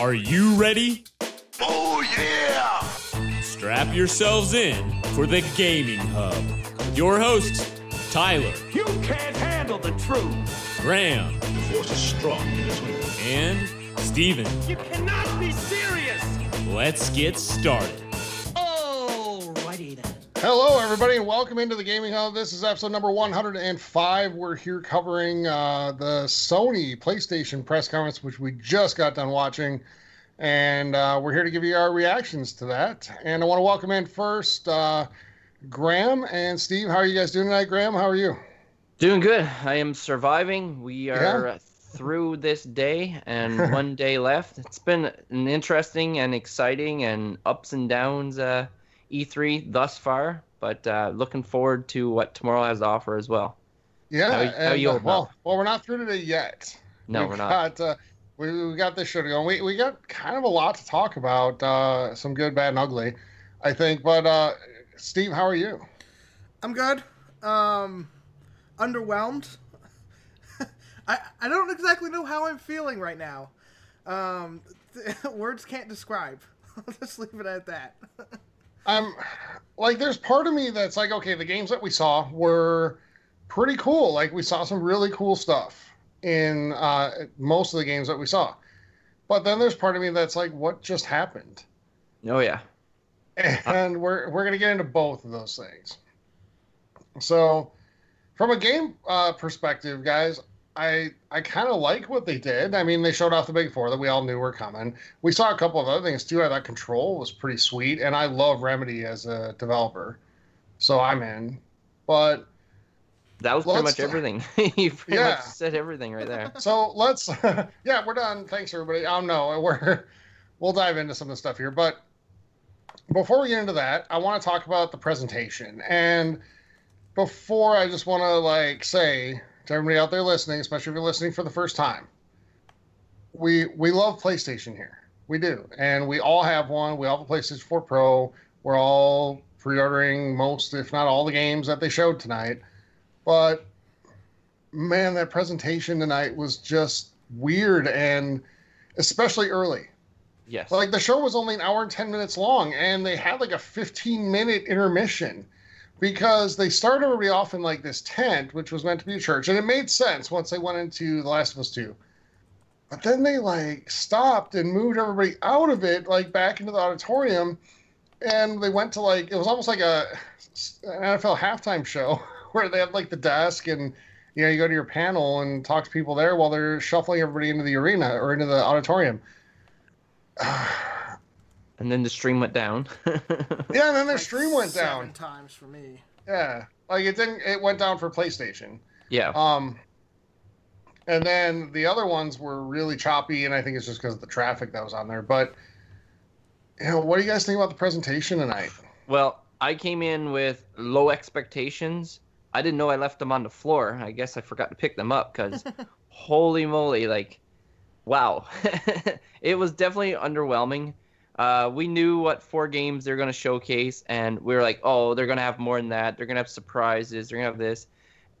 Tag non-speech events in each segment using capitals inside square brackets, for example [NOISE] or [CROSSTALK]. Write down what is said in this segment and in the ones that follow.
Are you ready? Oh, yeah! Strap yourselves in for the Gaming Hub. Your hosts, Tyler, You can't handle the truth! Graham, The Force is strong in this one. and Steven. You cannot be serious! Let's get started. Hello, everybody, and welcome into the Gaming Hub. This is episode number 105. We're here covering uh, the Sony PlayStation press conference, which we just got done watching. And uh, we're here to give you our reactions to that. And I want to welcome in first uh, Graham and Steve. How are you guys doing tonight, Graham? How are you? Doing good. I am surviving. We are Yeah. through this day and [LAUGHS] one day left. It's been an interesting and exciting and ups and downs uh, E3 thus far, but uh, looking forward to what tomorrow has to offer as well. Yeah. How- how you uh, well, up? well, we're not through today yet. No, We've we're not. Got, uh, we, we got this show to go. We, we got kind of a lot to talk about. Uh, some good, bad, and ugly, I think. But uh, Steve, how are you? I'm good. Um, underwhelmed. [LAUGHS] I I don't exactly know how I'm feeling right now. Um, [LAUGHS] words can't describe. [LAUGHS] I'll just leave it at that. I'm like, there's part of me that's like, okay, the games that we saw were pretty cool. Like, we saw some really cool stuff in uh, most of the games that we saw. But then there's part of me that's like, what just happened? Oh, yeah. and we're we're gonna get into both of those things. So, from a game uh, perspective, guys, I I kind of like what they did. I mean, they showed off the big four that we all knew were coming. We saw a couple of other things too. I thought Control was pretty sweet, and I love Remedy as a developer, so I'm in. But That was pretty much everything. [LAUGHS] you pretty Yeah. much said everything right there. [LAUGHS] so let's [LAUGHS] yeah we're done thanks everybody um no we're we'll dive into some of the stuff here but before we get into that i want to talk about the presentation and before i just want to like say to everybody out there listening especially if you're listening for the first time we we love playstation here. We do. And we all have one. We all have a playstation 4 pro. We're all pre-ordering most if not all the games that they showed tonight. But man, that presentation tonight was just weird and especially early. Yes. Like the show was only an hour and 10 minutes long and they had like a 15 minute intermission because they started everybody off in like this tent, which was meant to be a church. And it made sense once they went into The Last of Us 2. But then they like stopped and moved everybody out of it, like back into the auditorium. And they went to like, it was almost like a an NFL halftime show [LAUGHS] where they had like the desk and you know, you go to your panel and talk to people there while they're shuffling everybody into the arena or into the auditorium. [SIGHS] and then the stream went down. [LAUGHS] Yeah, and then their Like stream went seven down. times for me. Yeah, like it didn't. It went down for PlayStation. yeah. Um, and then the other ones were really choppy, and I think it's just because of the traffic that was on there. But you know, what do you guys think about the presentation tonight? Well, I came in with low expectations. I didn't know I left them on the floor. I guess I forgot to pick them up because [LAUGHS] holy moly, like, wow. [LAUGHS] it was definitely underwhelming. Uh, we knew what four games they're going to showcase, and we were like, oh, they're going to have more than that. They're going to have surprises. They're going to have this.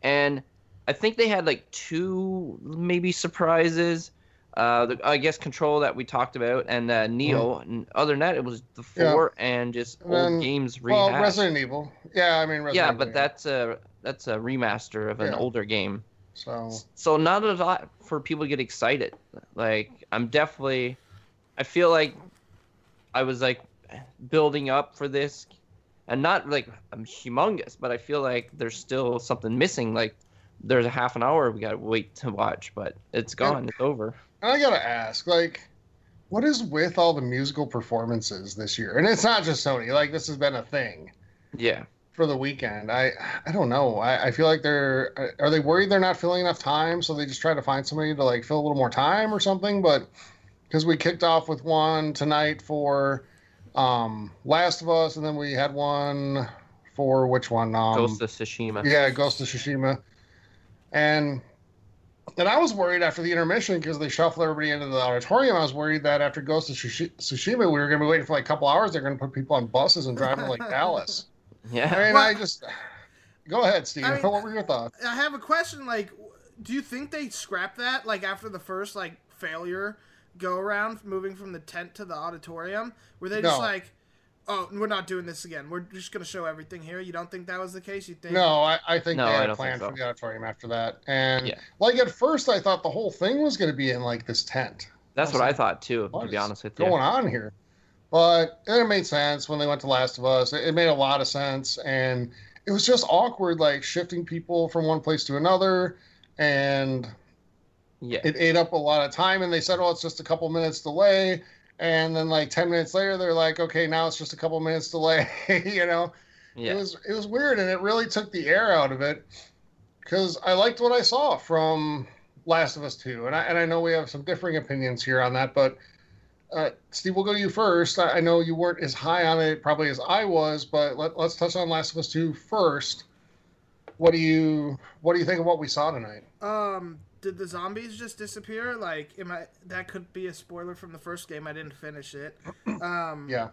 And I think they had like two maybe surprises. Uh, the, I guess Control that we talked about, and uh, Nioh. And other than that, it was the Mm-hmm. Yeah. four and just And old then- games Well. Resident Evil. Yeah, I mean, Resident yeah, Evil, but that's a that's a remaster of an Yeah. older game. so. So not a lot for people to get excited. Like I'm definitely, I feel like I was like building up for this, and not like I'm humongous, but I feel like there's still something missing. Like there's a half an hour we gotta wait to watch, but it's gone. It's over. And I gotta ask, like, what is with all the musical performances this year? And it's not just Sony. Like, this has been a thing Yeah. for the weekend. I I don't know. I, I feel like they're are they worried they're not filling enough time, so they just try to find somebody to like fill a little more time or something. But because we kicked off with one tonight for um Last of Us, and then we had one for which one? Um, Ghost of Tsushima. yeah, Ghost of Tsushima. And and I was worried after the intermission because they shuffled everybody into the auditorium. I was worried that after Ghost of Tsushi- Tsushima, we were going to be waiting for like a couple hours. They're going to put people on buses and drive them like [LAUGHS] Dallas. Yeah. I mean, Well- I just go ahead, Steve. I mean- what were your thoughts? I have a question. Like, do you think they scrapped that? Like after the first like failure go around moving from the tent to the auditorium? Were they just No. like, "Oh, we're not doing this again. We're just gonna show everything here." You don't think that was the case? You think? No, I, I think No, they had don't planned for the auditorium after that. And Yeah. like at first, I thought the whole thing was going to be in like this tent. That's I was what I thought too. What To be honest with you. going on here? But it made sense when they went to Last of Us. It, it made a lot of sense, and it was just awkward, like shifting people from one place to another, and Yeah. it ate up a lot of time. And they said, "Oh, it's just a couple minutes delay," and then like ten minutes later, they're like, "Okay, now it's just a couple minutes delay," [LAUGHS] you know. yeah. It was it was weird, and it really took the air out of it because I liked what I saw from Last of Us Two, and I and I know we have some differing opinions here on that, but uh, Steve, we'll go to you first. I, I know you weren't as high on it probably as I was, but let, let's touch on Last of Us Two first. What do you what do you think of what we saw tonight? Um, did the zombies just disappear? Like, am I? That could be a spoiler from the first game. I didn't finish it. [CLEARS THROAT] Um, Yeah,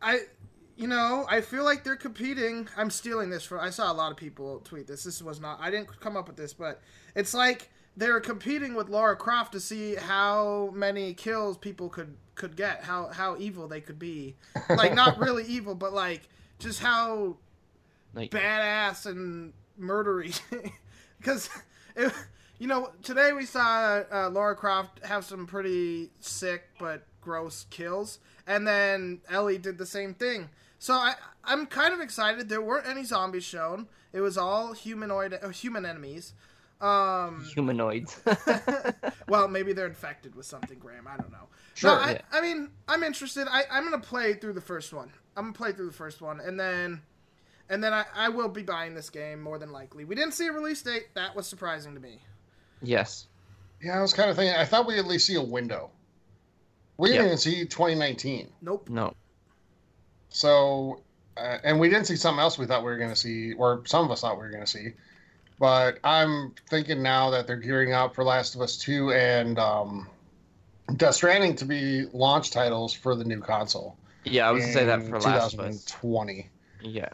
I, you know, I feel like they're competing. I'm stealing this from. I saw a lot of people tweet this. This was not. I didn't come up with this, but it's like they're competing with Lara Croft to see how many kills people could could get. How how evil they could be. Like not [LAUGHS] really evil, but like just how Like, badass and murdery. [LAUGHS] Because, you know, today we saw uh, Lara Croft have some pretty sick but gross kills, and then Ellie did the same thing. So I, I'm kind of excited. There weren't any zombies shown. It was all humanoid, uh, human enemies. Um, humanoids. [LAUGHS] [LAUGHS] well, maybe they're infected with something, Graham. I don't know. Sure. No, I, Yeah. I mean, I'm interested. I, I'm gonna play through the first one. I'm gonna play through the first one, and then, and then I, I will be buying this game more than likely. We didn't see a release date. That was surprising to me. yes. yeah. I was kind of thinking. I thought we at least see a window. We didn't even see 2019. Nope. No. So, uh, and we didn't see something else we thought we were going to see, or some of us thought we were going to see. But I'm thinking now that they're gearing up for Last of Us 2 and um, Death Stranding to be launch titles for the new console. Yeah, I was gonna say that for Last of Us. 2020. Yeah.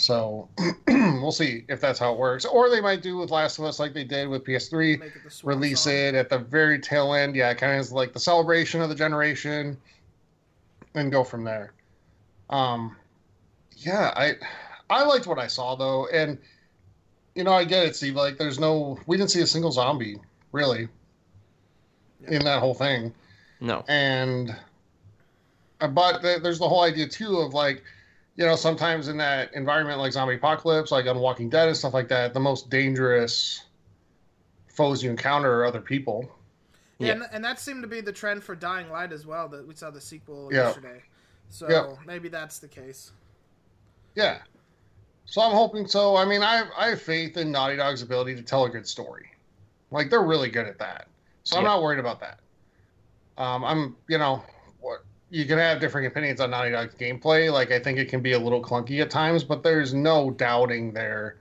So [CLEARS THROAT] we'll see if that's how it works. Or they might do with Last of Us like they did with PS3 it release song. it at the very tail end. Yeah, kind of like the celebration of the generation, and go from there. Um, yeah, I I liked what I saw though, and you know I get it, Steve. Like, there's no, we didn't see a single zombie really in that whole thing, No. and uh, but there's the whole idea too of like. You know, sometimes in that environment like zombie apocalypse, like on Walking Dead and stuff like that, the most dangerous foes you encounter are other people. Yeah, Yeah. And, and that seemed to be the trend for Dying Light as well. That we saw the sequel Yeah. yesterday. So Yeah. maybe that's the case. Yeah. So I'm hoping so. I mean, I have, I have faith in Naughty Dog's ability to tell a good story. Like they're really good at that. So I'm not worried about that. Um, I'm, you know, what you can have different opinions on Naughty Dog's gameplay. Like I think it can be a little clunky at times, but there's no doubting their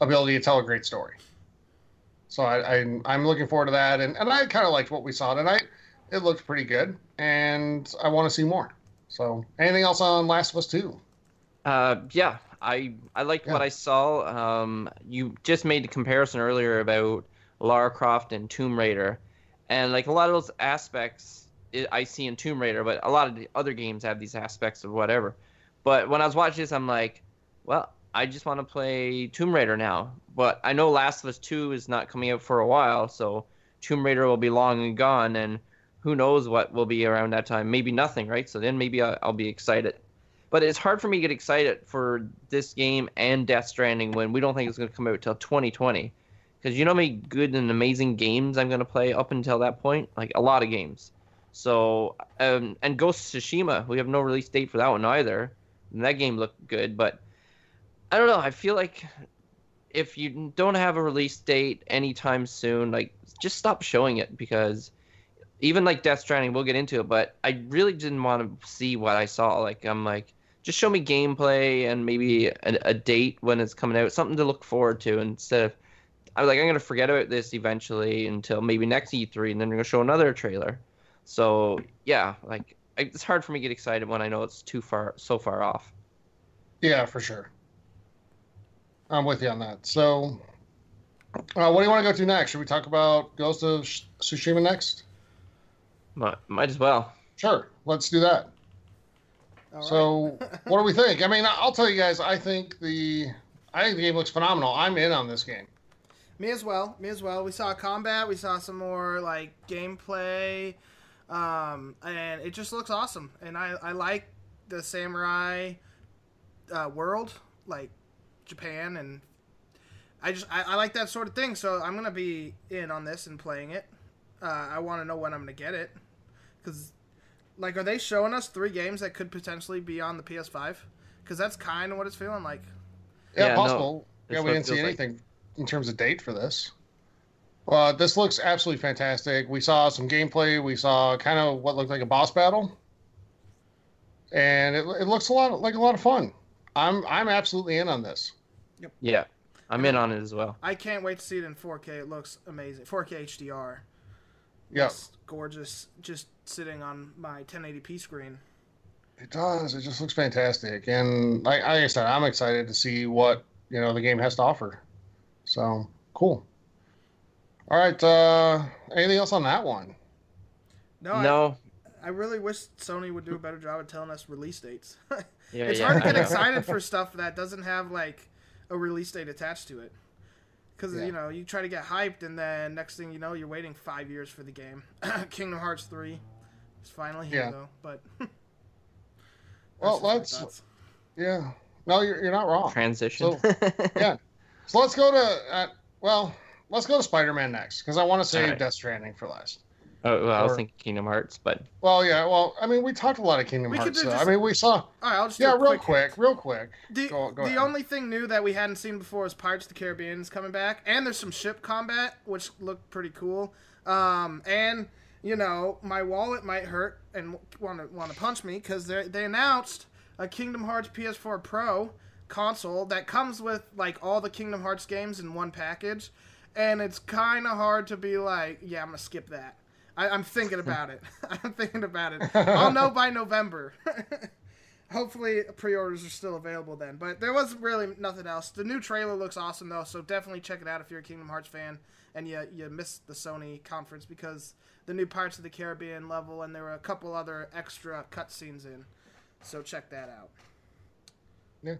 ability to tell a great story. So I, I I'm looking forward to that, and and I kind of liked what we saw tonight. It looked pretty good, and I want to see more. So anything else on Last of Us Two? Uh, yeah, I I liked what I saw. Um, you just made the comparison earlier about Lara Croft and Tomb Raider, and like a lot of those aspects i see in Tomb Raider, but a lot of the other games have these aspects of whatever. But when I was watching this, I'm like, well, I just want to play Tomb Raider now. But I know Last of Us Two is not coming out for a while, so Tomb Raider will be long and gone, and who knows what will be around that time? Maybe nothing, right? So then maybe I'll, I'll be excited. But it's hard for me to get excited for this game and Death Stranding when we don't think it's going to come out till 2020. Because you know how many good and amazing games I'm going to play up until that point? Like a lot of games. So, um, and Ghost Tsushima, we have no release date for that one either. And that game looked good, but I don't know. I feel like if you don't have a release date anytime soon, like just stop showing it because even like Death Stranding, we'll get into it, but I really didn't want to see what I saw. Like I'm like, just show me gameplay and maybe a, a date when it's coming out, something to look forward to instead of. I was like, I'm gonna forget about this eventually until maybe next E3, and then they're gonna show another trailer. So yeah, like I- it's hard for me to get excited when I know it's too far, so far off. Yeah, for sure. I'm with you on that. So, uh, what do you want to go to next? Should we talk about Ghost of Tsushima next? Might, might as well. Sure, let's do that. All right. So, what do we think? I mean, [LAUGHS] I'll tell you guys. I think the I think the game looks phenomenal. I'm in on this game. Me as well. Me as well. We saw combat. We saw some more like gameplay, um, and it just looks awesome. And I, I like the samurai uh, world, like Japan, and I just I, I like that sort of thing. So I'm gonna be in on this and playing it. Uh, I want to know when I'm gonna get it, because like, are they showing us three games that could potentially be on the PS5? Because that's kind of what it's feeling like. Yeah, Yeah, possible. that's yeah, we didn't see feels like. anything in terms of date for this. Well, this looks absolutely fantastic. We saw some gameplay. We saw kind of what looked like a boss battle, and it, it looks a lot like a lot of fun. I'm I'm absolutely in on this. Yep. Yeah, I'm in on it as well. I can't wait to see it in 4K. It looks amazing. 4K HDR. Yeah, gorgeous just sitting on my 1080p screen. it does. It just looks fantastic, and like, like I said, I'm excited to see what you know the game has to offer. So cool. All right. Uh, anything else on that one? No, I- No, I, really wish Sony would do a better job of telling us release dates. [LAUGHS] yeah, it's yeah, hard to get excited for [LAUGHS] stuff that doesn't have like a release date attached to it. Because Yeah. you know you try to get hyped, and then next thing you know, you're waiting five years for the game. [CLEARS THROAT] Kingdom Hearts three is finally here Yeah. though, but [LAUGHS] Well, that's just my let's- Yeah. No, you're you're not wrong. Transition. yeah. So let's go to uh, well, let's go to Spider-Man next because I want to save Alright. Death Stranding for last. Oh, well, I was Or- thinking Kingdom Hearts, but Well, yeah. Well, I mean, we talked a lot of Kingdom We Hearts. do though. just- I mean, we saw. All right, I'll just Yeah, real quick quick, real quick. The, Go- go the only thing new that we hadn't seen before is Pirates of the Caribbean is coming back, and there's some ship combat, which looked pretty cool. Um, and you know, my wallet might hurt and want to want to punch me because they they announced a Kingdom Hearts PS4 Pro console that comes with like all the Kingdom Hearts games in one package, and it's kind of hard to be like, yeah, I'm gonna skip that. I, I'm thinking [LAUGHS] about it. [LAUGHS] I'm thinking about it. [LAUGHS] I'll know by November. Hopefully, pre-orders are still available then. But there was really nothing else. The new trailer looks awesome though, so definitely check it out if you're a Kingdom Hearts fan and you you missed the Sony conference because the new Pirates of the Caribbean level and there were a couple other extra cutscenes in. So check that out. Yeah.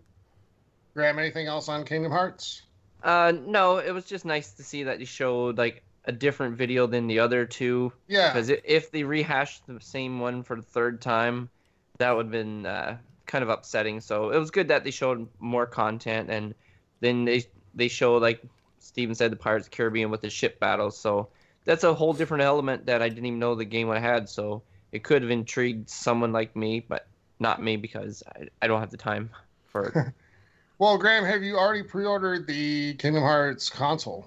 Graham, anything else on Kingdom Hearts? Uh, no, it was just nice to see that you showed like a different video than the other two. Yeah. Because if they rehashed the same one for the third time, that would have been uh, kind of upsetting. So it was good that they showed more content, and then they they show like Steven said, the Pirates of the Caribbean with the ship battles. So that's a whole different element that I didn't even know the game would have had. So it could have intrigued someone like me, but not me because I, I don't have the time for it. [LAUGHS] Well, Graham, have you already pre-ordered the Kingdom Hearts console?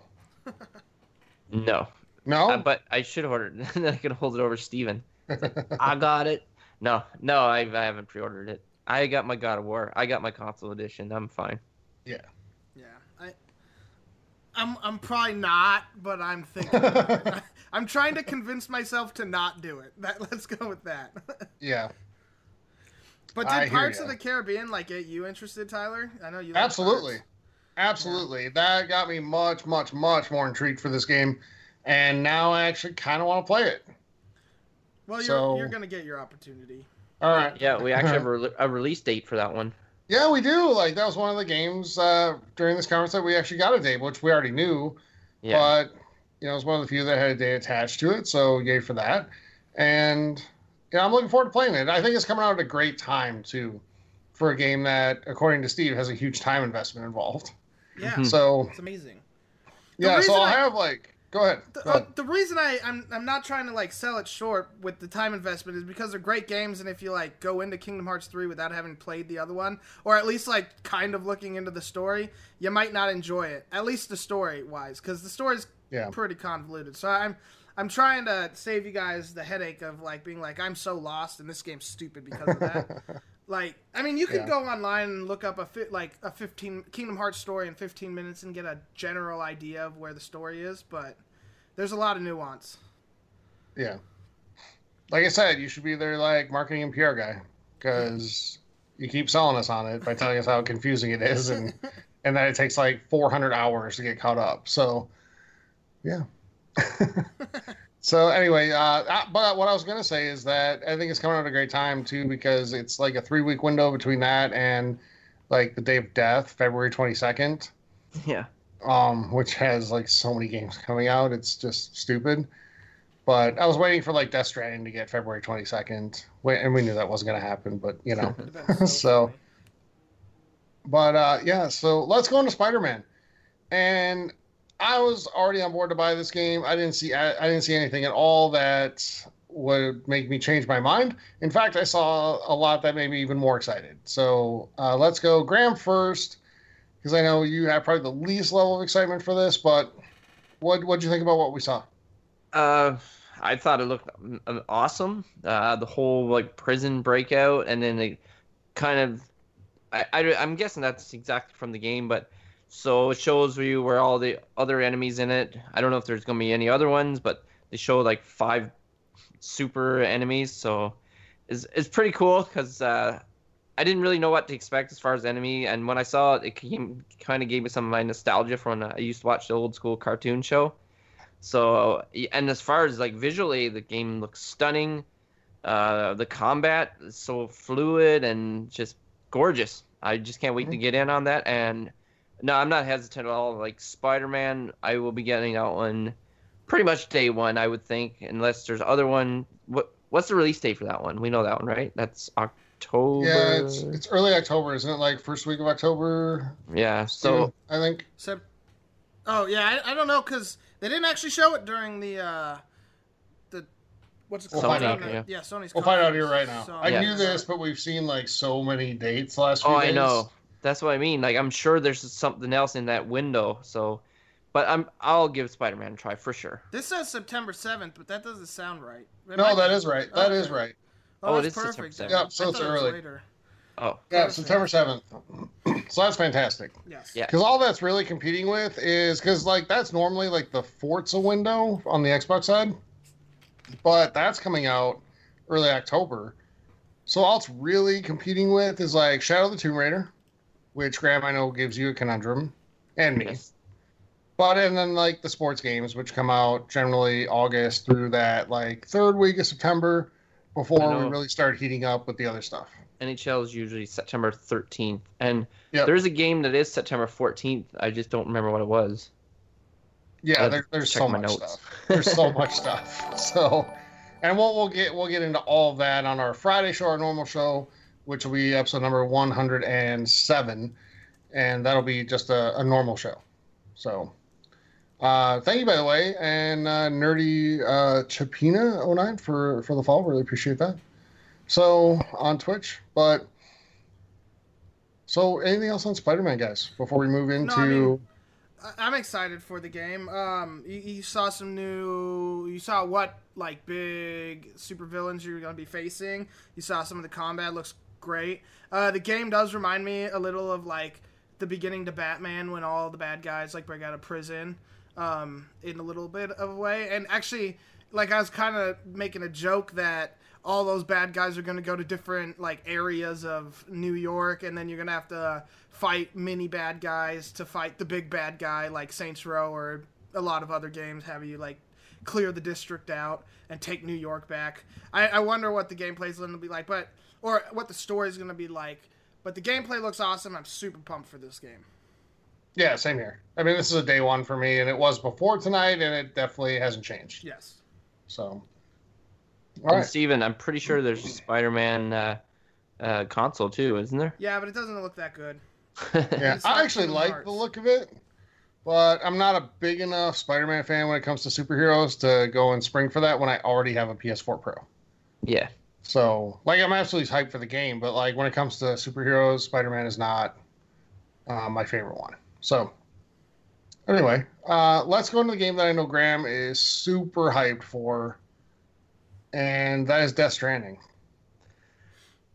[LAUGHS] no, No. Uh, but I should have ordered. it. [LAUGHS] then I could hold it over to Steven. [LAUGHS] I got it. No, no, I, I haven't pre-ordered it. I got my God of War. I got my console edition. I'm fine. Yeah, Yeah. I. I'm, I'm probably not, but I'm thinking. I'm trying to convince myself to not do it. That let's go with that. yeah. But did hear Pirates of the Caribbean like get you interested, Tyler? I know you. Like Absolutely. pirates. Absolutely. That got me much, much, much more intrigued for this game. And now I actually kind of want to play it. Well, you're So- you're gonna get your opportunity. All right. Yeah, we actually have a, [LAUGHS] re- a release date for that one. Yeah, we do. Like, that was one of the games uh, during this conference that we actually got a date, which we already knew. Yeah. But, you know, it was one of the few that had a date attached to it. So, yay for that. And, yeah, I'm looking forward to playing it. I think it's coming out at a great time, too, for a game that, according to Steve, has a huge time investment involved. Yeah, Mhm. So, it's amazing. yeah, so reason I'll I- have, like, go ahead. The, Go uh, the reason I I'm I'm not trying to like sell it short with the time investment is because they're great games, and if you like go into Kingdom Hearts three without having played the other one, or at least like kind of looking into the story, you might not enjoy it. At least the story wise, because the story's Yeah. pretty convoluted. So I'm I'm trying to save you guys the headache of like being like I'm so lost and this game's stupid because of that. [LAUGHS] like I mean, you could Yeah. go online and look up a fi- like a 15 Kingdom Hearts story in 15 minutes and get a general idea of where the story is, but there's a lot of nuance. Yeah. Like I said, you should be their like marketing and PR guy because you keep selling us on it by telling us how confusing it is and [LAUGHS] and that it takes like 400 hours to get caught up. So, yeah. [LAUGHS] So anyway, uh, but what I was gonna say is that I think it's coming out at a great time too because it's like a three week window between that and like the day of death, February twenty second, Yeah. um, which has like so many games coming out. It's just stupid. But I was waiting for like Death Stranding to get February twenty second, and we knew that wasn't gonna happen. But you know, [LAUGHS] That's So- [LAUGHS] But uh, yeah, so let's go into Spider Man. And I was already on board to buy this game. I didn't see I, I didn't see anything at all that would make me change my mind. In fact, I saw a lot that made me even more excited. So uh, let's go, Graham first, because I know you have probably the least level of excitement for this. But what what'd you think about what we saw? Uh, I thought it looked um, awesome. Uh, the whole like prison breakout, and then they kind of, I, I am guessing that's exactly from the game, but so it shows you where all the other enemies in it. I don't know if there's gonna be any other ones, but they show like five super enemies, so it's it's pretty cool because uh, I didn't really know what to expect as far as enemy, and when I saw it, it came, kind of gave me some of my nostalgia from when I used to watch the old school cartoon show. So, and as far as like visually, the game looks stunning. Uh, the combat is so fluid and just gorgeous. I just can't wait to get in on that. And no, I'm not hesitant at all. Like Spider Man, I will be getting that one pretty much day one, I would think, unless there's other one. What what's the release date for that one? We know that one, right? That's October. Yeah, it's it's early October, isn't it? Like first week of October. yeah. So I think. Sep- oh yeah, I, I don't know because they didn't actually show it during the uh, the what's it We'll called? find out, Uh, yeah. Sony's. We'll find out here right now. So- I Yeah. knew this, but we've seen like so many dates last few Oh, days. I know. That's what I mean. Like I'm sure there's something else in that window. So, but I'm I'll give Spider-Man a try for sure. This says September seventh, but that doesn't sound right. It No, might that be. is right. That is Okay. right. Oh, oh, it that's is September perfect. 7th. then. Yep, so I it's thought it early. later. Oh, Yeah, September seventh. [CLEARS THROAT] so that's fantastic. Yes. Yeah. Because all that's really competing with is because like that's normally like the Forza window on the Xbox side, but that's coming out early October. So all it's really competing with is like Shadow of the Tomb Raider, which Graham I know gives you a conundrum, and me. yes. But and then like the sports games, which come out generally August through that like third week of September, before we really start heating up with the other stuff. NHL is usually September 13th, and Yep. there's a game that is September 14th. I just don't remember what it was. Yeah, there, there's so much notes. stuff. There's so much [LAUGHS] stuff. So, and we'll we'll get we'll get into all of that on our Friday show, our normal show, which will be episode number 107, and that'll be just a, a normal show. So, uh, thank you by the way, and uh, nerdy uh, Chapina 09 for for the fall. Really appreciate that. So on Twitch, but. So, anything else on Spider-Man, guys? Before we move into, I mean- I'm excited for the game. Um, you, you saw some new. You saw what like big supervillains you're gonna be facing. You saw some of the combat looks great. Uh, the game does remind me a little of like the beginning to Batman when all the bad guys like break out of prison. Um, in a little bit of a way, and actually, like I was kind of making a joke that all those bad guys are going to go to different like areas of New York, and then you're going to have to fight mini bad guys to fight the big bad guy, like Saints Row or a lot of other games have you like clear the district out and take New York back. I, I wonder what the gameplay's going to be like, but or what the story is going to be like. But the gameplay looks awesome. I'm super pumped for this game. Yeah, same here. I mean, this is a day one for me, and it was before tonight, and it definitely hasn't changed. Yes. So, all And right. Steven, I'm pretty sure there's a Spider-Man uh, uh, console too, isn't there? Yeah, but it doesn't look that good. [LAUGHS] Yeah, I actually Kingdom like Hearts. the look of it, but I'm not a big enough Spider-Man fan when it comes to superheroes to go and spring for that when I already have a PS4 Pro. yeah. So, like, I'm absolutely hyped for the game, but like when it comes to superheroes, Spider-Man is not uh, my favorite one. So, anyway, uh, let's go into the game that I know Graham is super hyped for, and that is Death Stranding.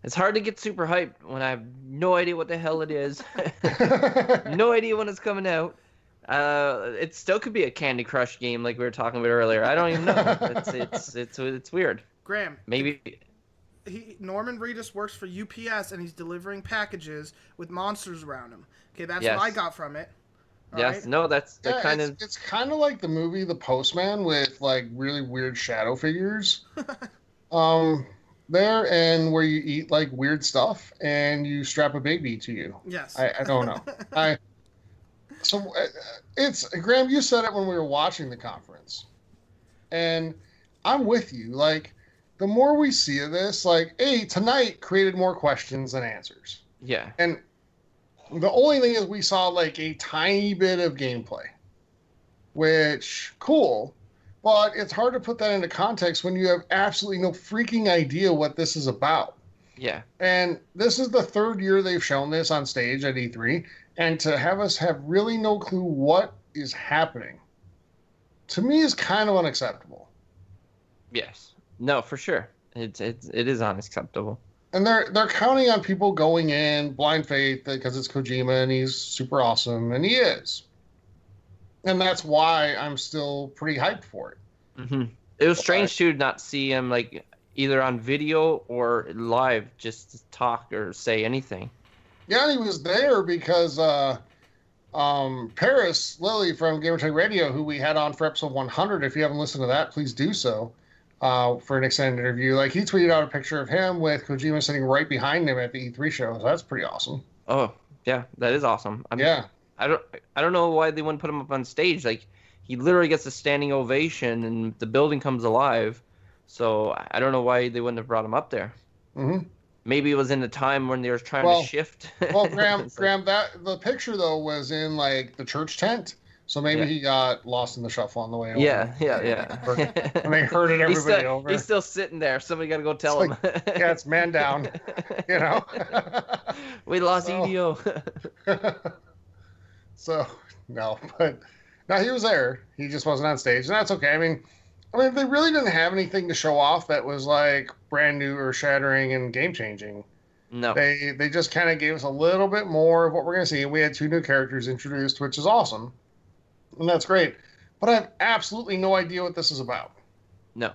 It's hard to get super hyped when I have no idea what the hell it is. [LAUGHS] no idea when it's coming out. Uh, it still could be a Candy Crush game like we were talking about earlier. I don't even know. It's it's it's it's weird. Graham, Maybe he Norman Reedus works for UPS and he's delivering packages with monsters around him. Okay, that's Yes. what I got from it. Yes, right? no, that's that Yeah, kind it's, of it's kind of like the movie The Postman with like really weird shadow figures. [LAUGHS] um, there and where you eat like weird stuff and you strap a baby to you. Yes. I, I don't know. I so uh, it's Graham. You said it when we were watching the conference, and I'm with you. Like the more we see of this, like, hey, tonight created more questions than answers, yeah, and the only thing is we saw like a tiny bit of gameplay, which cool. But it's hard to put that into context when you have absolutely no freaking idea what this is about. yeah, And this is the third year they've shown this on stage at E3, and to have us have really no clue what is happening, to me is kind of unacceptable. yes, no, for sure. It's it's it is unacceptable. And they're they're counting on people going in blind faith because it's Kojima and he's super awesome, and he is. And that's why I'm still pretty hyped for it. hmm It was strange too to not see him like either on video or live, just to talk or say anything. Yeah, he was there because uh, um, Parris Lilly from Gamertag Radio, who we had on for episode 100. If you haven't listened to that, please do so uh, for an extended interview. Like he tweeted out a picture of him with Kojima sitting right behind him at the E3 show. So that's pretty awesome. Oh, yeah, that is awesome. I'm, Yeah, I don't I don't know why they wouldn't put him up on stage. Like he literally gets a standing ovation and the building comes alive. So I don't know why they wouldn't have brought him up there. hmm Maybe it was in the time when they were trying Well- to shift. Well, [LAUGHS] Graham, Graham, that the picture though was in like the church tent, so maybe Yeah. he got lost in the shuffle on the way. over. yeah, yeah, yeah. [LAUGHS] And [LAUGHS] they herded he's everybody still, over. He's still sitting there. Somebody got to go tell It's him. yeah, it's man [LAUGHS] down. You know. we lost So- Hideo. so no, but now he was there. He just wasn't on stage, and that's okay. I mean, I mean, they really didn't have anything to show off that was like brand new or shattering and game changing. no. They they just kind of gave us a little bit more of what we're gonna see. We had two new characters introduced, which is awesome, and that's great. But I have absolutely no idea what this is about, No.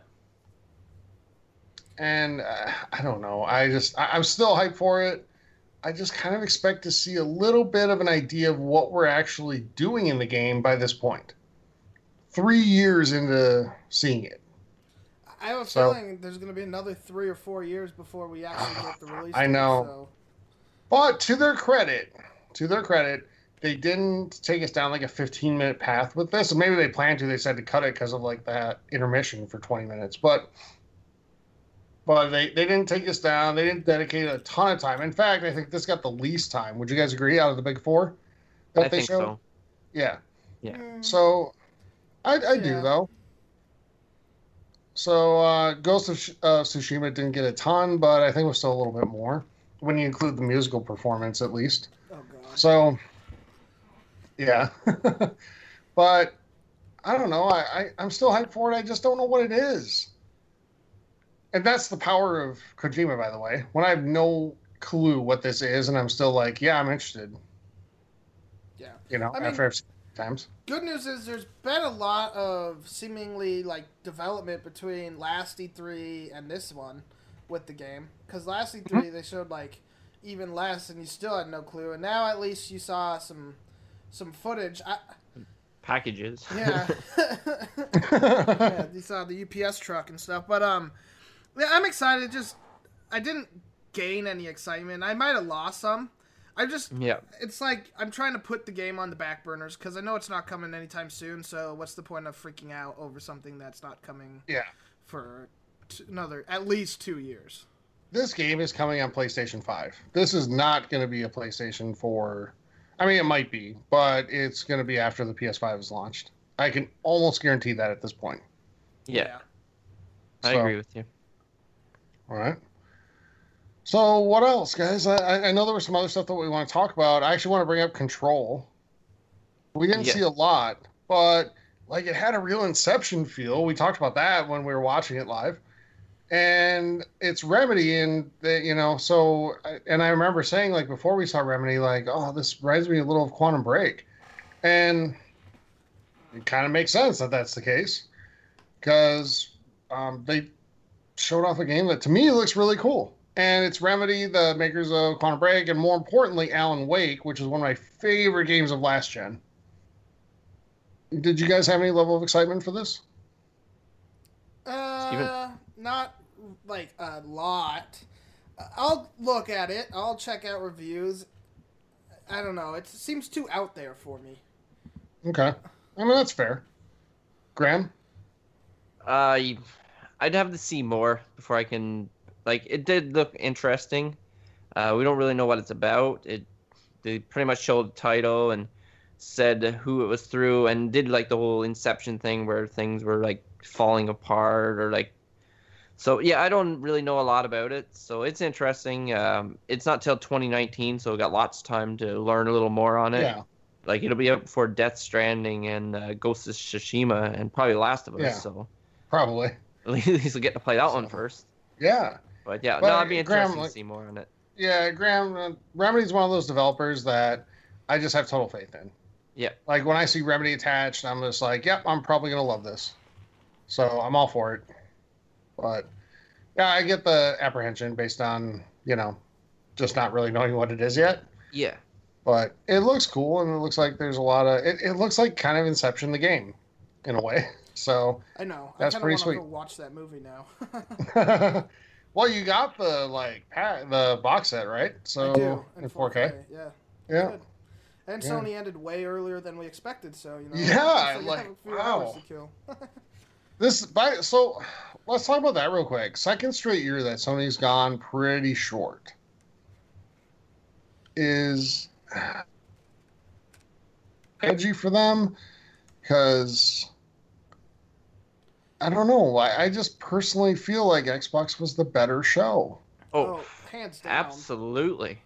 and uh, I don't know. I just I, I'm still hyped for it. I just kind of expect to see a little bit of an idea of what we're actually doing in the game by this point. Three years into seeing it. I have a So- feeling there's going to be another three or four years before we actually get the [SIGHS] release. I date, know. So. But to their credit, to their credit, they didn't take us down like a 15 minute path with this. And maybe they planned to. They said to cut it because of like that intermission for 20 minutes. But but they, they didn't take us down. They didn't dedicate a ton of time. In fact, I think this got the least time. Would you guys agree out of the big four? I think so. Yeah. Yeah. Mm, So I, I do though. So uh, Ghost of uh, Tsushima didn't get a ton, but I think it was still a little bit more when you include the musical performance at least. oh god. So, yeah. [LAUGHS] but I don't know. I, I, I'm still hyped for it. I just don't know what it is. And that's the power of Kojima, by the way. When I have no clue what this is, and I'm still like, yeah, I'm interested. Yeah. You know, I mean- after I've seen times. Good news is there's been a lot of seemingly like development between last E3 and this one with the game. Because last E3 mm-hmm. they showed like even less, and you still had no clue. And now at least you saw some some footage. I, Packages. yeah. [LAUGHS] yeah, you saw the UPS truck and stuff. But um, yeah, I'm excited. Just I didn't gain any excitement. I might have lost some. I just yeah. it's like I'm trying to put the game on the back burners because I know it's not coming anytime soon. So what's the point of freaking out over something that's not coming yeah. for t- another at least two years? this game is coming on PlayStation 5. This is not going to be a PlayStation 4. I mean, it might be, but it's going to be after the PS5 is launched. I can almost guarantee that at this point. Yeah. I So- agree with you. All right. So, what else, guys? I, I know there was some other stuff that we want to talk about. I actually want to bring up Control. We didn't Yeah. see a lot, but like it had a real Inception feel. We talked about that when we were watching it live. And it's Remedy, and the, you know, so and I remember saying like before we saw Remedy, like, oh, this reminds me a little of Quantum Break, and it kind of makes sense that that's the case because um, they showed off a game that to me looks really cool. And it's Remedy, the makers of Quantum Break, and more importantly, Alan Wake, which is one of my favorite games of last gen. Did you guys have any level of excitement for this? Uh, not like a lot. I'll look at it. I'll check out reviews. I don't know. It seems too out there for me. Okay. I mean, that's fair. Graham? Uh, I'd have to see more before I can. Like, it did look interesting. Uh, we don't really know what it's about. It they pretty much showed the title and said who it was through and did like the whole Inception thing where things were like falling apart or like. So yeah, I don't really know a lot about it. So it's interesting. Um, it's not till 2019, so we got lots of time to learn a little more on it. Yeah. Like it'll be up before Death Stranding and uh, Ghost of Tsushima and probably Last of Us. Yeah. So Probably. [LAUGHS] at least we'll get to play that one So- first. Yeah. But yeah, But, no, I'd be Graham, interested like- to see more on it. Yeah, Graham, uh, Remedy's one of those developers that I just have total faith in. Yeah. Like when I see Remedy attached, I'm just like, yep, I'm probably gonna love this. So I'm all for it. But yeah, I get the apprehension based on you know just not really knowing what it is yet. Yeah, But it looks cool, and it looks like there's a lot of. It, it looks like kind of Inception the game, in a way. [LAUGHS] So I know. That's I pretty sweet. want go watch that movie now. [LAUGHS] [LAUGHS] well, you got the like pa- the box set, right? So I do in 4K. Yeah. Yeah. Good. And Yeah. Sony ended way earlier than we expected, so you know. Yeah, it's like, have a few wow. Hours to kill. This by so let's talk about that real quick. Second straight year that Sony's gone pretty short. Is [SIGHS] edgy for them because I don't know. I, I just personally feel like Xbox was the better show. Oh, oh, hands down. absolutely.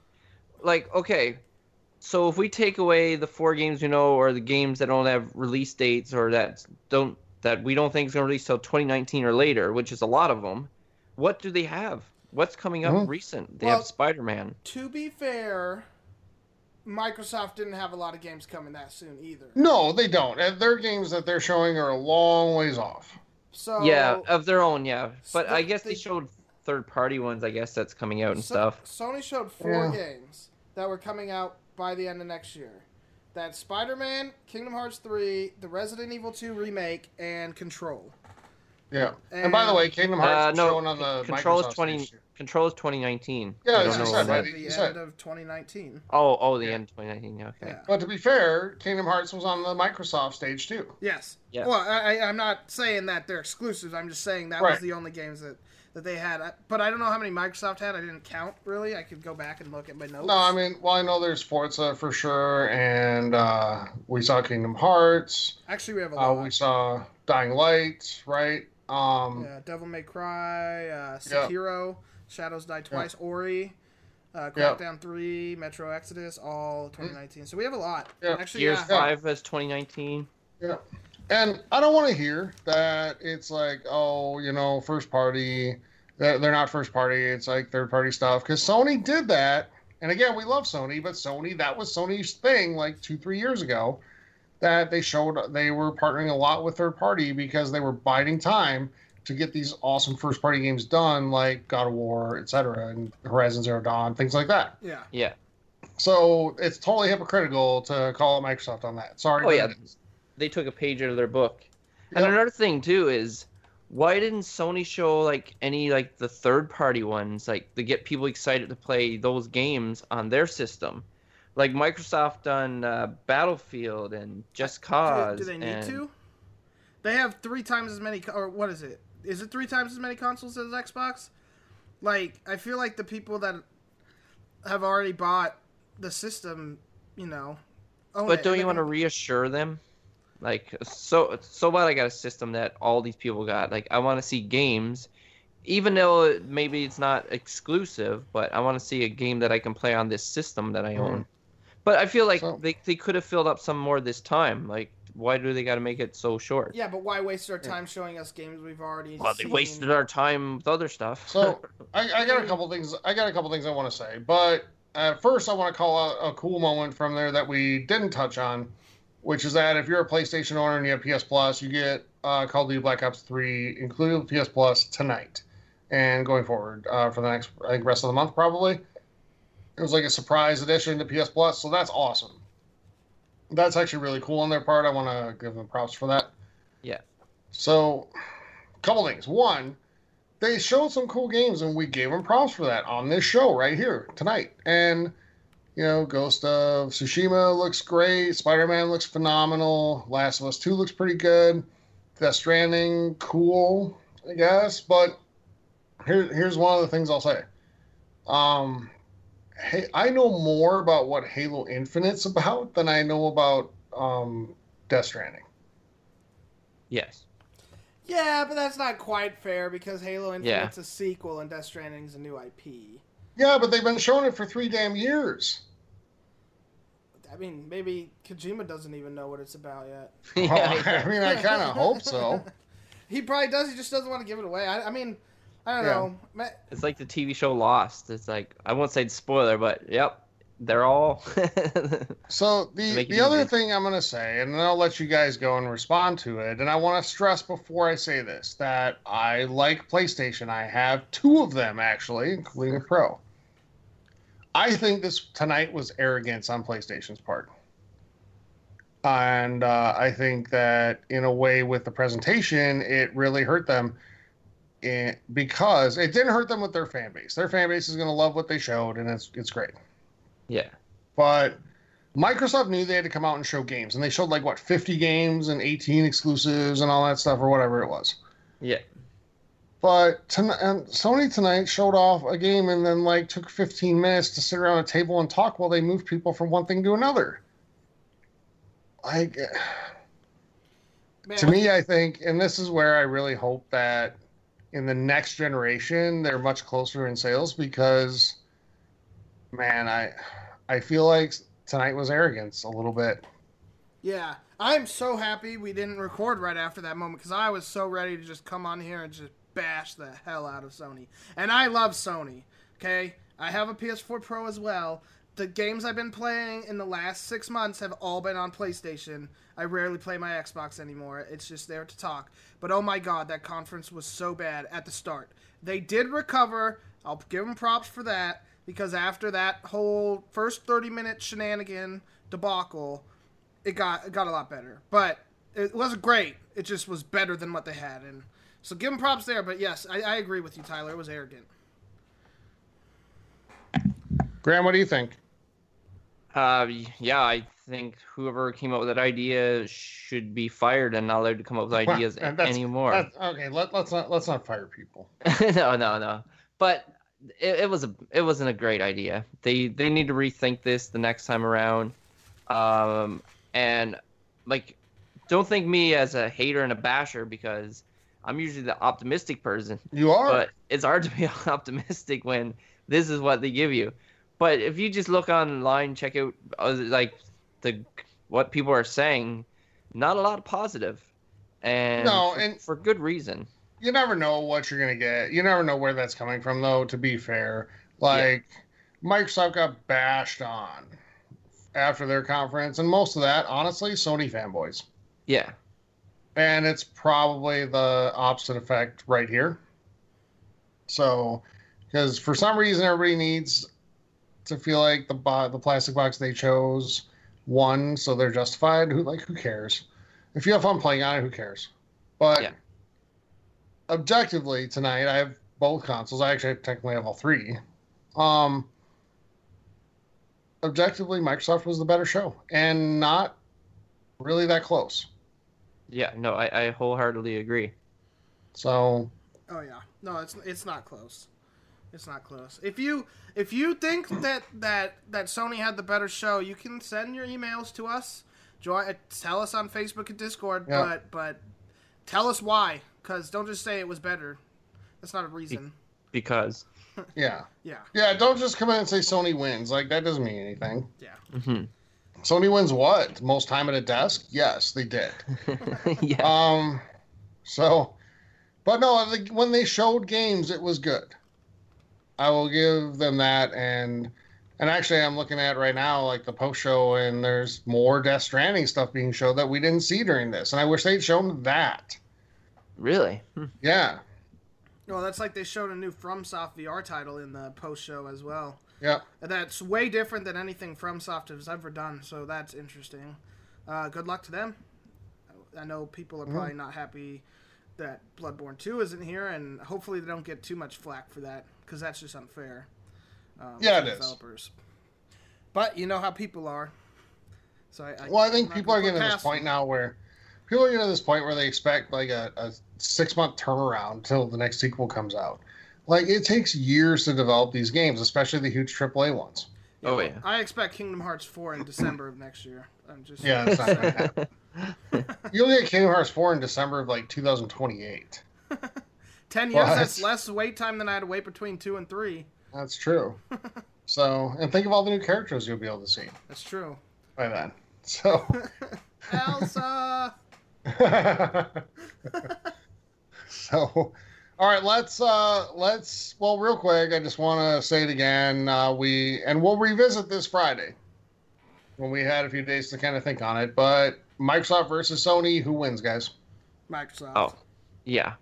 Like, okay, so if we take away the four games you know, or the games that don't have release dates, or that don't that we don't think is going to release till 2019 or later, which is a lot of them, what do they have? What's coming up Mhm. recent? They Well- have Spider-Man. To be fair, Microsoft didn't have a lot of games coming that soon either. No, they don't. And their games that they're showing are a long ways off. So yeah, of their own, yeah. But So I guess they they- showed third-party ones. I guess that's coming out and So- stuff. Sony showed four Yeah. games that were coming out by the end of next year. That's Spider-Man, Kingdom Hearts 3, the Resident Evil 2 remake, and Control. Yeah. And, by the way, Kingdom Hearts Uh, is no, showing on the Control is 20. stage. Control is 2019. Yeah, I that's don't what know I said, that- right? the end said- of 2019. Oh, oh, the Yeah. end 2019. Okay. Yeah. But to be fair, Kingdom Hearts was on the Microsoft stage too. Yes. Yeah. Well, I, I- I'm not saying that they're exclusives. I'm just saying that was the only games that, that they had. But I don't know how many Microsoft had. I didn't count really. I could go back and look at my notes. No, I mean, well, I know there's Forza for sure, and uh, we saw Kingdom Hearts. actually, we have a Uh, lot. we saw Dying Light, right? Um, yeah, Devil May Cry, uh, Yeah. Shadows Die Twice, Ori, uh, Yeah. Crackdown 3, Metro Exodus, all 2019. So we have a lot. Yeah. Actually, Gears yeah. Five is 2019. Yeah. And I don't want to hear that it's like, oh, you know, first party. They're they're not first party. It's like third party stuff. Because Sony did that. And again, we love Sony, but Sony, that was Sony's thing like two, three years ago. That they showed they were partnering a lot with third party because they were biding time to get these awesome first party games done, like God of War, etc., and Horizon Zero Dawn, things like that. Yeah. Yeah. So it's totally hypocritical to call out Microsoft on that. Sorry. Oh, yeah. They took a page out of their book. And Yep. another thing too is why didn't Sony show like any like the third party ones like to get people excited to play those games on their system? Like Microsoft on uh, Battlefield and Just Cause. Do, do they need and- to? They have three times as many, or what is it? Is it three times as many consoles as Xbox? Like, I feel like the people that have already bought the system, you know, own But don't you want to reassure them? Like, so so what? I got a system that all these people got. Like, I want to see games, even though maybe it's not exclusive, but I want to see a game that I can play on this system that I own. But I feel like So- they they could have filled up some more this time. Like, why do they got to make it so short? Yeah, but why waste our time showing us games we've already Well, they seen? wasted our time with other stuff. So [LAUGHS] I, I got a couple things. I got a couple things I want to say, but uh, first I want to call out a cool moment from there that we didn't touch on, which is that if you're a PlayStation owner and you have PS Plus, you get uh, Call of Duty Black Ops 3 included with PS Plus tonight and going forward uh, for the next I think rest of the month probably. It was like a surprise addition to PS Plus, so that's awesome. that's actually really cool on their part. I want to give them props for that. Yeah. So, a couple things. One, they showed some cool games, and we gave them props for that on this show right here tonight. And you know, Ghost of Tsushima looks great. Spider Man looks phenomenal. Last of Us Two looks pretty good. Death Stranding, cool, I guess. But here, here's one of the things I'll say. Um, hey, I know more about what Halo Infinite's about than I know about um, Death Stranding. Yes. Yeah, but that's not quite fair because Halo Infinite's a sequel and Death Stranding's a new IP. Yeah, but they've been showing it for three damn years. I mean, maybe Kojima doesn't even know what it's about yet. [LAUGHS] yeah. Well, oh, [LAUGHS] I mean, I kind of [LAUGHS] hope so. He probably does. He just doesn't want to give it away. I, I mean, I don't Yeah. know. It's like the TV show Lost. It's like I won't say spoiler, but yep, they're all. So the the other easy. thing I'm gonna say, and then I'll let you guys go and respond to it. And I want to stress before I say this that I like PlayStation. I have two of them actually, including a Pro. I think this tonight was arrogance on PlayStation's part, and uh, I think that in a way with the presentation, it really hurt them. In, because it didn't hurt them with their fan base. Their fan base is going to love what they showed, and it's it's great yeah. but Microsoft knew they had to come out and show games, and they showed like what 50 games and 18 exclusives and all that stuff or whatever it was. Yeah. But ton- and Sony tonight showed off a game and then like took 15 minutes to sit around a table and talk while they moved people from one thing to another. Like man, to me, I think, and this is where I really hope that in the next generation they're much closer in sales because, man, I I feel like tonight was arrogance a little bit. Yeah, I'm so happy we didn't record right after that moment because I was so ready to just come on here and just bash the hell out of Sony. And I love Sony. Okay, I have a PS4 Pro as well. The games I've been playing in the last six months have all been on PlayStation. I rarely play my Xbox anymore. It's just there to talk. But oh my god, that conference was so bad at the start. They did recover. I'll give them props for that because after that whole first 30 minute shenanigan debacle, it got it got a lot better. But it wasn't great. It just was better than what they had. And so give them props there. But yes, I, I agree with you, Tyler. It was arrogant. Graham, what do you think? Uh, yeah, I think whoever came up with that idea should be fired and not allowed to come up with ideas Well, that's- anymore. that's- okay, let, let's not let's not fire people. [LAUGHS] no, no, no. But it, it was a it wasn't a great idea. They they need to rethink this the next time around. Um, and like, don't think me as a hater and a basher because I'm usually the optimistic person. You are. But it's hard to be [LAUGHS] optimistic when this is what they give you. But if you just look online, check out uh, like the what people are saying, not a lot of positive, and No, for, and- for good reason. you never know what you're gonna get. You never know where that's coming from, though. To be fair, like Microsoft got bashed on after their conference, and most of that, honestly, Sony fanboys. Yeah. And it's probably the opposite effect right here. So, because for some reason everybody needs to feel like the bo- the plastic box they chose won, so they're justified. Who like who cares? If you have fun playing on it, who cares? But Yeah. objectively, tonight I have both consoles. I actually technically have all three. Um, objectively, Microsoft was the better show, and not really that close. Yeah, no, I, I wholeheartedly agree. So Oh yeah, no, it's it's not close. It's not close. If you if you think that that that Sony had the better show, you can send your emails to us. Join, tell us on Facebook and Discord, Yeah. but but tell us why. Cause don't just say it was better. That's not a reason. Because yeah. [LAUGHS] Yeah, Yeah, don't just come in and say Sony wins. Like that doesn't mean anything. yeah. Mhm. Sony wins what? Most time at a desk? Yes, they did. [LAUGHS] yeah, Um, so, but no, like, when they showed games, it was good. I will give them that, and and actually, I'm looking at right now like the post show, and there's more Death Stranding stuff being showed that we didn't see during this, and I wish they'd shown that. really. Hmm. Yeah, Well, that's like they showed a new FromSoft VR title in the post show as well. Yeah. That's way different than anything FromSoft has ever done, so that's interesting. uh, good luck to them. I know people are probably not happy that Bloodborne 2 isn't here, and hopefully they don't get too much flack for that because that's just unfair. Um, Yeah, it is. developers. But you know how people are. So I, I Well, I think people are getting to this point now where people are getting to this point where they expect like a, a six month turnaround till the next sequel comes out. Like it takes years to develop these games, especially the huge AAA ones. Oh, well, yeah. I expect Kingdom Hearts 4 in December of next year. I'm just Yeah, that's not gonna happen. [LAUGHS] You'll get Kingdom Hearts 4 in December of like 2028. [LAUGHS] 10 years, What? that's less wait time than I had to wait between 2 and 3. That's true. [LAUGHS] so, and think of all the new characters you'll be able to see That's true. by then. So, Elsa! so, all right, let's uh let's well, real quick, I just want to say it again. Uh, we and we'll revisit this Friday when we had a few days to kind of think on it. But Microsoft versus Sony, who wins, guys? Microsoft. Oh, yeah,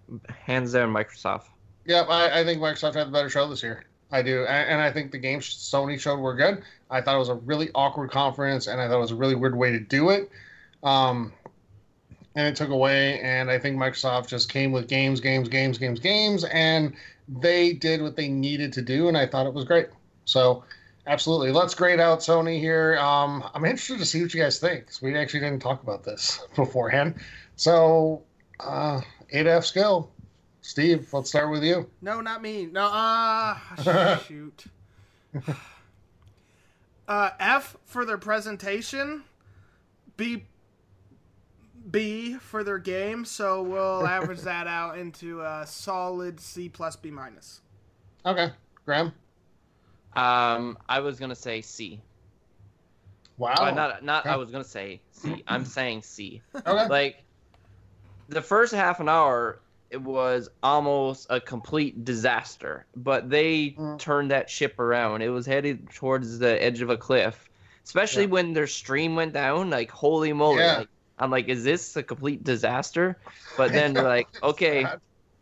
hands down Microsoft. Yep, I, I think Microsoft had the better show this year. I do, and, and I think the games Sony showed were good. I thought it was a really awkward conference, and I thought it was a really weird way to do it. Um, and it took away, and I think Microsoft just came with games, games, games, games, games, and they did what they needed to do, and I thought it was great. So, absolutely, let's grade out Sony here. Um, I'm interested to see what you guys think. 'cause we actually didn't talk about this [LAUGHS] beforehand. So, uh, 8F skill. Steve, let's start with you. No, not me. No, ah, [LAUGHS] shoot. [SIGHS] Uh, F for their presentation. B. B for their game. So we'll [LAUGHS] average that out into a solid C plus B minus. Okay, Graham. Um, I was gonna say C. Wow. Uh, not not. I was gonna say C. I'm [LAUGHS] saying C. okay. like the first half an hour it was almost a complete disaster but they Mm. turned that ship around it was headed towards the edge of a cliff especially Yeah. when their stream went down like holy moly Yeah. like, i'm like is this a complete disaster but then they're like [LAUGHS] okay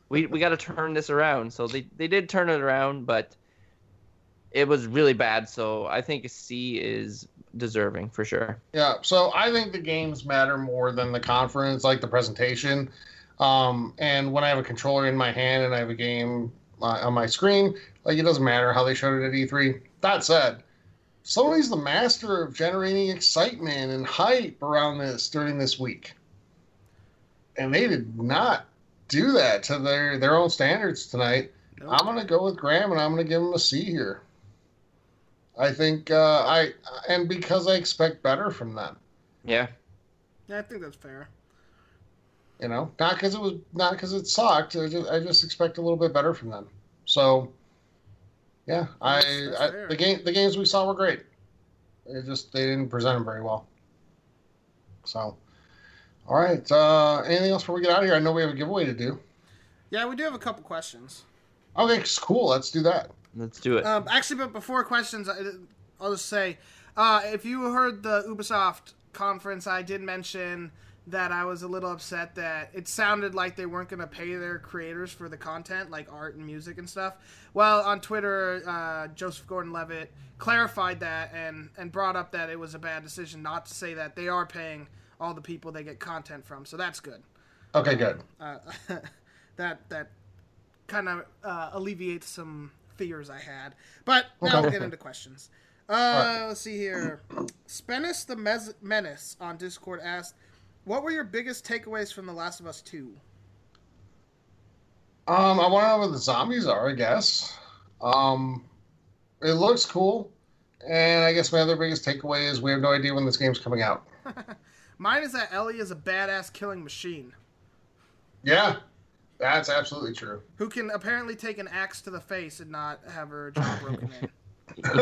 we, we got to turn this around so they, they did turn it around but it was really bad so i think a c is deserving for sure Yeah. So I think the games matter more than the conference, like the presentation. Um, and when I have a controller in my hand and I have a game uh, on my screen, like it doesn't matter how they showed it at E3. That said, Sony's the master of generating excitement and hype around this during this week, and they did not do that to their their own standards tonight. Nope. I'm gonna go with Graham, and I'm gonna give him a C here. I think uh, I and because I expect better from them. yeah Yeah, I think that's fair. You know, not because it was not because it sucked. I just, I just expect a little bit better from them. So, yeah, I, That's- that's I the game the games we saw were great. It just they didn't present them very well. So, all right. Uh, anything else before we get out of here? I know we have a giveaway to do. Yeah, we do have a couple questions. Okay, cool. Let's do that. let's do it Um, actually, but before questions, I, I'll just say, uh, if you heard the Ubisoft conference, I did mention that I was a little upset that it sounded like they weren't going to pay their creators for the content, like art and music and stuff. Well, on Twitter, uh, Joseph Gordon-Levitt clarified that and and brought up that it was a bad decision not to say that they are paying all the people they get content from. So that's good. Okay, good. Uh, [LAUGHS] that that kind of uh, alleviates some fears I had. But now we'll get into questions. Uh, Let's see here. Spennis the Mez- Menace on Discord asked, "What were your biggest takeaways from The Last of Us 2? Um, I want to know what the zombies are. I guess. Um, it looks cool, and I guess my other biggest takeaway is we have no idea when this game's coming out. [LAUGHS] Mine is that Ellie is a badass killing machine Yeah, that's absolutely true. who can apparently take an axe to the face and not have her [LAUGHS] jaw broken in.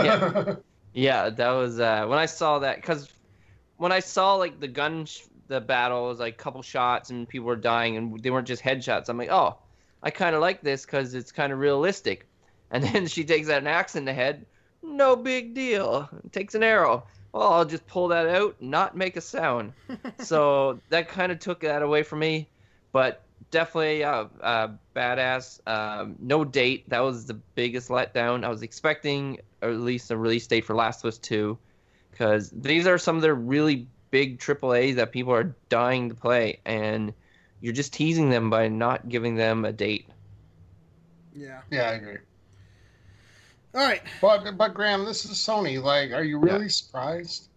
yeah [LAUGHS] Yeah, that was uh, when I saw that because when I saw like the gun, sh- the battle was like a couple shots and people were dying and they weren't just headshots. I'm like, oh, I kind of like this because it's kind of realistic. [LAUGHS] And then she takes out an axe in the head, no big deal. Takes an arrow. Well, I'll just pull that out, not make a sound. [LAUGHS] so that kind of took that away from me. But definitely uh, uh, badass. Um, no date. That was the biggest letdown. I was expecting at least a release date for Last of Us 2 because these are some of their really big AAAs that people are dying to play, and you're just teasing them by not giving them a date. Yeah. Yeah, I agree. All right. But but Graham, this is Sony. Like, are you really surprised?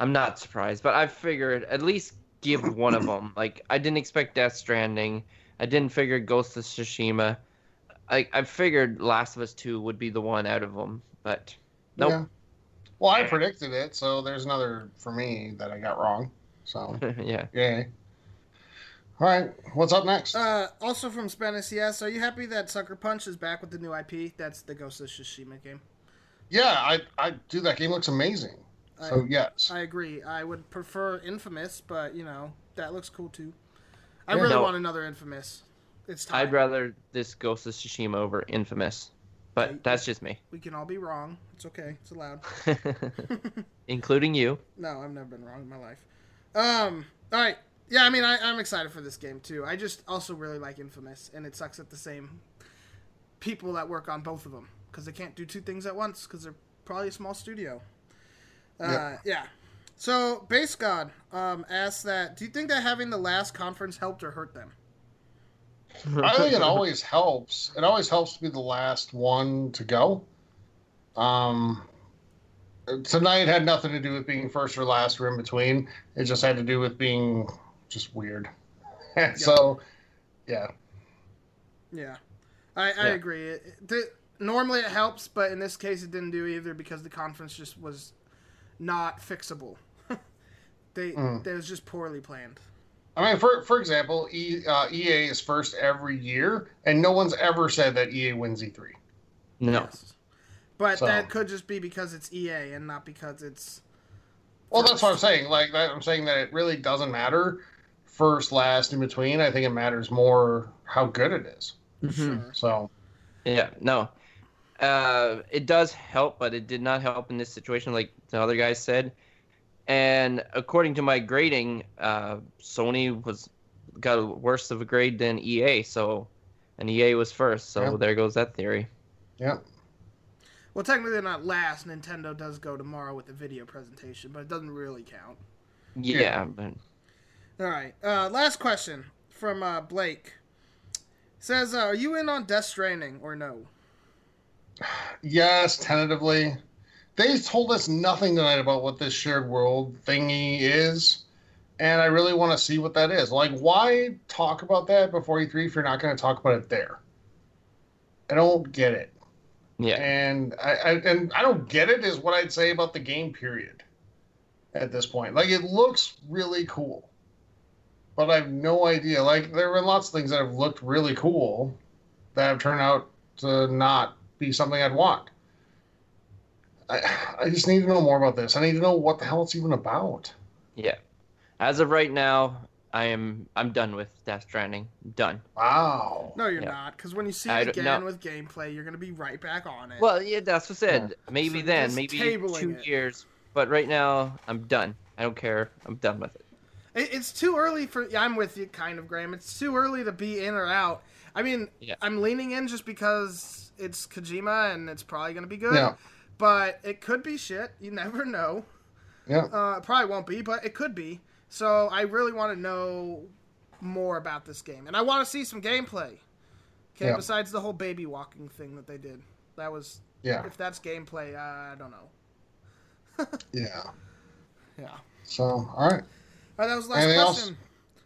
I'm not surprised, but I figured at least give one of them. Like I didn't expect Death Stranding. I didn't figure Ghost of Tsushima. I I figured Last of Us Two would be the one out of them, but nope. Yeah. Well, I predicted it, so there's another for me that I got wrong. So [LAUGHS] Yeah. yay. All right, what's up next? Uh, also from Spanish, yes. Are you happy that Sucker Punch is back with the new IP? That's the Ghost of Tsushima game. yeah, I I do. That game looks amazing. So I- yes. I agree. I would prefer Infamous, but you know that looks cool too. I Yeah. really No. want another Infamous. It's time. I'd rather this Ghost of Tsushima over Infamous, but that's just me, We can all be wrong. It's okay. It's allowed. [LAUGHS] [LAUGHS] including you. No, I've never been wrong in my life. Um. All right. Yeah, I mean, I, I'm excited for this game too. I just also really like Infamous, and it sucks that the same people that work on both of them because they can't do two things at once because they're probably a small studio. Uh, Yep. Yeah. So, Base God um, asks that. Do you think that having the last conference helped or hurt them? I think it [LAUGHS] always helps. It always helps to be the last one to go. Um, tonight had nothing to do with being first or last or in between. It just had to do with being just weird. [LAUGHS] so, yeah. Yeah, I, I Yeah. agree. It, normally it helps, but in this case it didn't do either because the conference just was not fixable. [LAUGHS] they Mm. it was just poorly planned. I mean, for for example, e, uh, EA is first every year, and no one's ever said that EA wins E E3. No. Yes. But So- that could just be because it's EA and not because it's Well, that's what I'm saying. Like that, I'm saying that it really doesn't matter first, last, in between. I think it matters more how good it is. sure. So, Yeah, no. Uh, it does help, but it did not help in this situation, like the other guys said. And according to my grading, uh, Sony was got a worse of a grade than EA, so and EA was first, so Yeah. there goes that theory. yeah. Well, technically they're not last. Nintendo does go tomorrow with the video presentation, but it doesn't really count. Yeah, Yeah. but All right. Uh, last question from uh, Blake. Says, uh, are you in on Death Stranding or no? [SIGHS] Yes, tentatively. They told us nothing tonight about what this shared world thingy is, and I really want to see what that is. Like, why talk about that before E3 if you're not going to talk about it there? I don't get it, yeah, and I, I and I don't get it is what I'd say about the game. Period. At this point, like it looks really cool, but I have no idea. Like there have been lots of things that have looked really cool that have turned out to not be something I'd want. I, I just need to know more about this. I need to know what the hell it's even about. yeah. As of right now, I am I'm done with Death Stranding. Done. Wow. No, you're Yeah. not, because when you see I it again no. with gameplay, you're gonna be right back on it. Well, yeah, that's what I said. Maybe So then, maybe two it. years. But right now, I'm done. I don't care. I'm done with it. It, it's too early for. I'm with you, kind of, Graham. It's too early to be in or out. I mean, Yeah. I'm leaning in just because it's Kojima and it's probably gonna be good. But it could be shit. You never know. Yeah. Uh, probably won't be, but it could be. So I really want to know more about this game, and I want to see some gameplay. Okay, Yeah. besides the whole baby walking thing that they did, that was Yeah. if that's gameplay, I don't know. [LAUGHS] Yeah. Yeah. So, all right. All right, that was the last Anything else? question.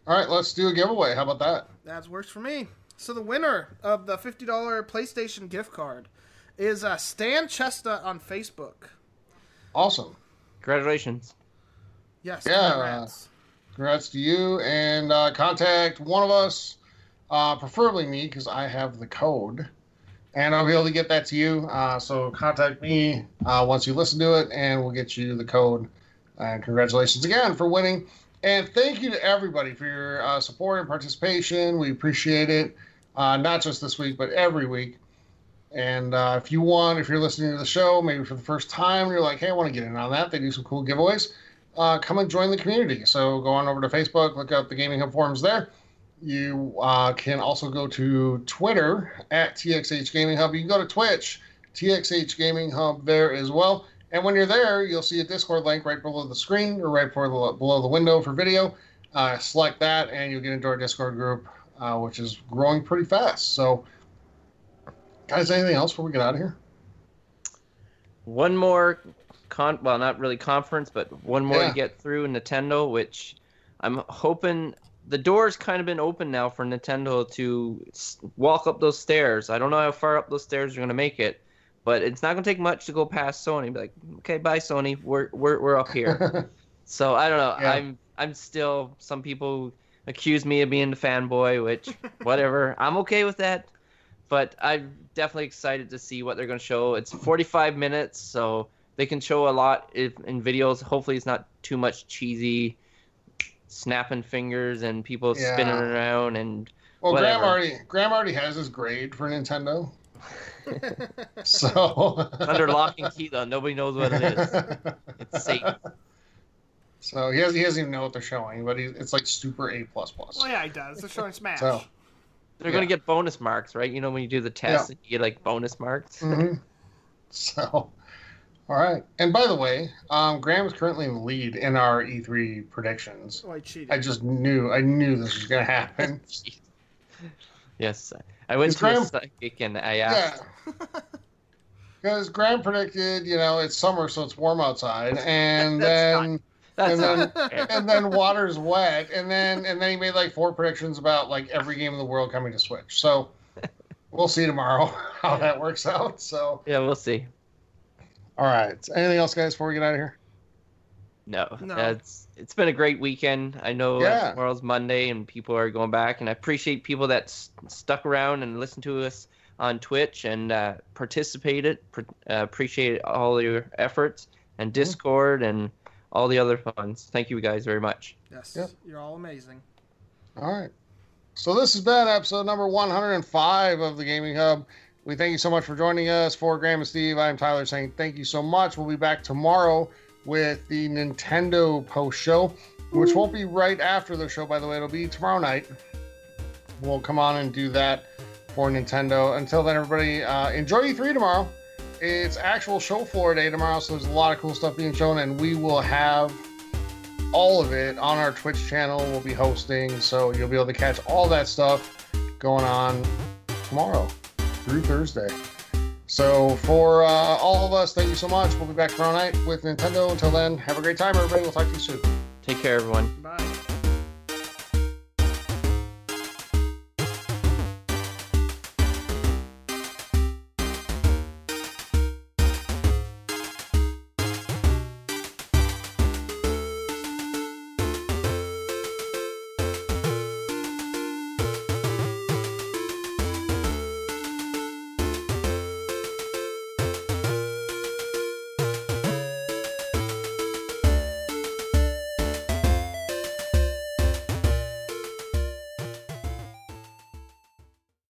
All right, let's do a giveaway. How about that? That works for me. So the winner of the fifty dollar PlayStation gift card is uh, Stan Chestnut on Facebook. Awesome. Congratulations. Yes, Yeah, congrats. Congrats to you. And uh, contact one of us, uh, preferably me, because I have the code. And I'll be able to get that to you. Uh, so contact me uh, once you listen to it, and we'll get you the code. And congratulations again for winning. And thank you to everybody for your uh, support and participation. We appreciate it, uh, not just this week, but every week. And uh, if you want, if you're listening to the show, maybe for the first time, you're like, hey, I want to get in on that. They do some cool giveaways. Uh, come and join the community. So go on over to Facebook, look up the Gaming Hub forums there. You uh, can also go to Twitter at TXH Gaming Hub. You can go to Twitch, TXH Gaming Hub there as well. And when you're there, you'll see a Discord link right below the screen or right below the, below the window for video. Uh, select that, and you'll get into our Discord group, uh, which is growing pretty fast. So, guys, anything else before we get out of here? One more con well not really conference, but one more Yeah. to get through Nintendo, which I'm hoping the door's kind of been open now for Nintendo to walk up those stairs. I don't know how far up those stairs you're going to make it, but it's not going to take much to go past Sony. Be like, okay, bye Sony, we're we're we're up here. [LAUGHS] so I don't know. Yeah. I'm I'm still some people accuse me of being the fanboy, which [LAUGHS] whatever. I'm okay with that. But I'm definitely excited to see what they're going to show. It's 45 minutes, so they can show a lot if, in videos. Hopefully, it's not too much cheesy snapping fingers and people Yeah. spinning around and well, Whatever. Graham already Graham already has his grade for Nintendo. [LAUGHS] so under lock and key though. Nobody knows what it is. It's safe. So he has he doesn't even know what they're showing, but he, it's like super A plus plus. Well, yeah, he does. They're showing Smash. So They're gonna get bonus marks, right? You know when you do the test, Yeah. and you get like bonus marks. Mhm. So, all right. And by the way, um, Graham is currently in the lead in our E3 predictions. Oh, I cheated. I just knew, I knew this was going to happen. [LAUGHS] yes, I went Is to a Graham- psychic and I asked. [LAUGHS] Yeah. Because Graham predicted, you know, it's summer, so it's warm outside, [LAUGHS] and That's then That's and then not and then water's wet, and then and then he made like four predictions about like every game in the world coming to Switch. So we'll see tomorrow [LAUGHS] how that works out. So yeah, we'll see. all right, anything else, guys, before we get out of here? No, No. it's it's been a great weekend. I know Yeah. tomorrow's Monday and people are going back, and I appreciate people that s- stuck around and listened to us on Twitch and uh, participated. Pr- uh, appreciate all your efforts and Discord and all the other funds. Thank you guys very much. yes, Yep. you're all amazing. All right. So this has been episode number 105 of the Gaming Hub. We thank you so much for joining us. For Graham and Steve, I'm Tyler saying thank you so much. We'll be back tomorrow with the Nintendo post show, which won't be right after the show, by the way. It'll be tomorrow night. We'll come on and do that for Nintendo. Until then, everybody, uh, enjoy E3 tomorrow. It's actual show floor day tomorrow, so there's a lot of cool stuff being shown, and we will have all of it on our Twitch channel. We'll be hosting, so you'll be able to catch all that stuff going on tomorrow through Thursday. So for uh, all of us, thank you so much. We'll be back tomorrow night with Nintendo. Until then, have a great time, everybody. We'll talk to you soon. Take care, everyone. Bye.